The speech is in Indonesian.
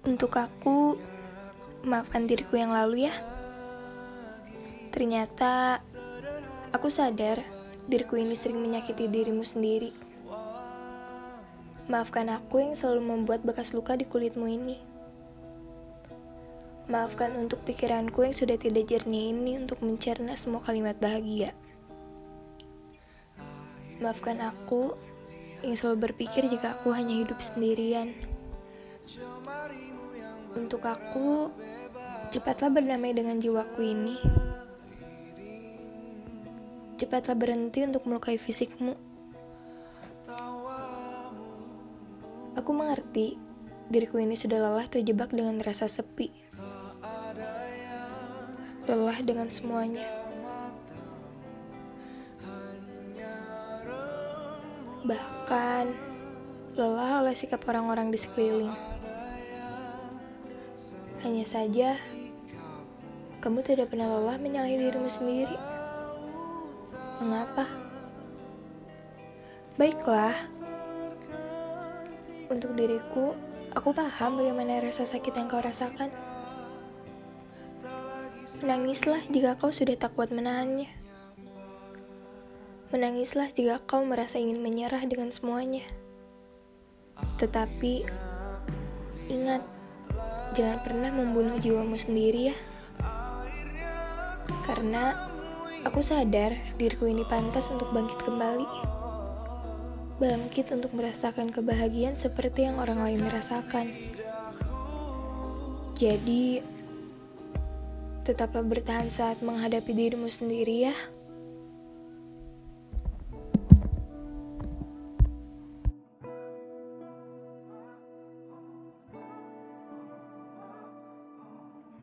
Untuk aku, maafkan diriku yang lalu ya. Ternyata aku sadar diriku ini sering menyakiti dirimu sendiri. Maafkan aku yang selalu membuat bekas luka di kulitmu ini. Maafkan untuk pikiranku yang sudah tidak jernih ini untuk mencerna semua kalimat bahagia. Maafkan aku yang selalu berpikir jika aku hanya hidup sendirian. Untuk aku, cepatlah berdamai dengan jiwaku ini. Cepatlah berhenti untuk melukai fisikmu. Aku mengerti diriku ini sudah lelah terjebak dengan rasa sepi. Lelah dengan semuanya. Bahkan lelah oleh sikap orang-orang di sekeliling. Hanya saja, kamu tidak pernah lelah menyalahi dirimu sendiri. Mengapa? Baiklah, untuk diriku, aku paham bagaimana rasa sakit yang kau rasakan. Menangislah jika kau sudah tak kuat menahannya. Menangislah jika kau merasa ingin menyerah dengan semuanya. Tetapi, ingat, jangan pernah membunuh jiwamu sendiri ya. Karena aku sadar diriku ini pantas untuk bangkit kembali. Bangkit untuk merasakan kebahagiaan seperti yang orang lain rasakan. Jadi, tetaplah bertahan saat menghadapi dirimu sendiri ya.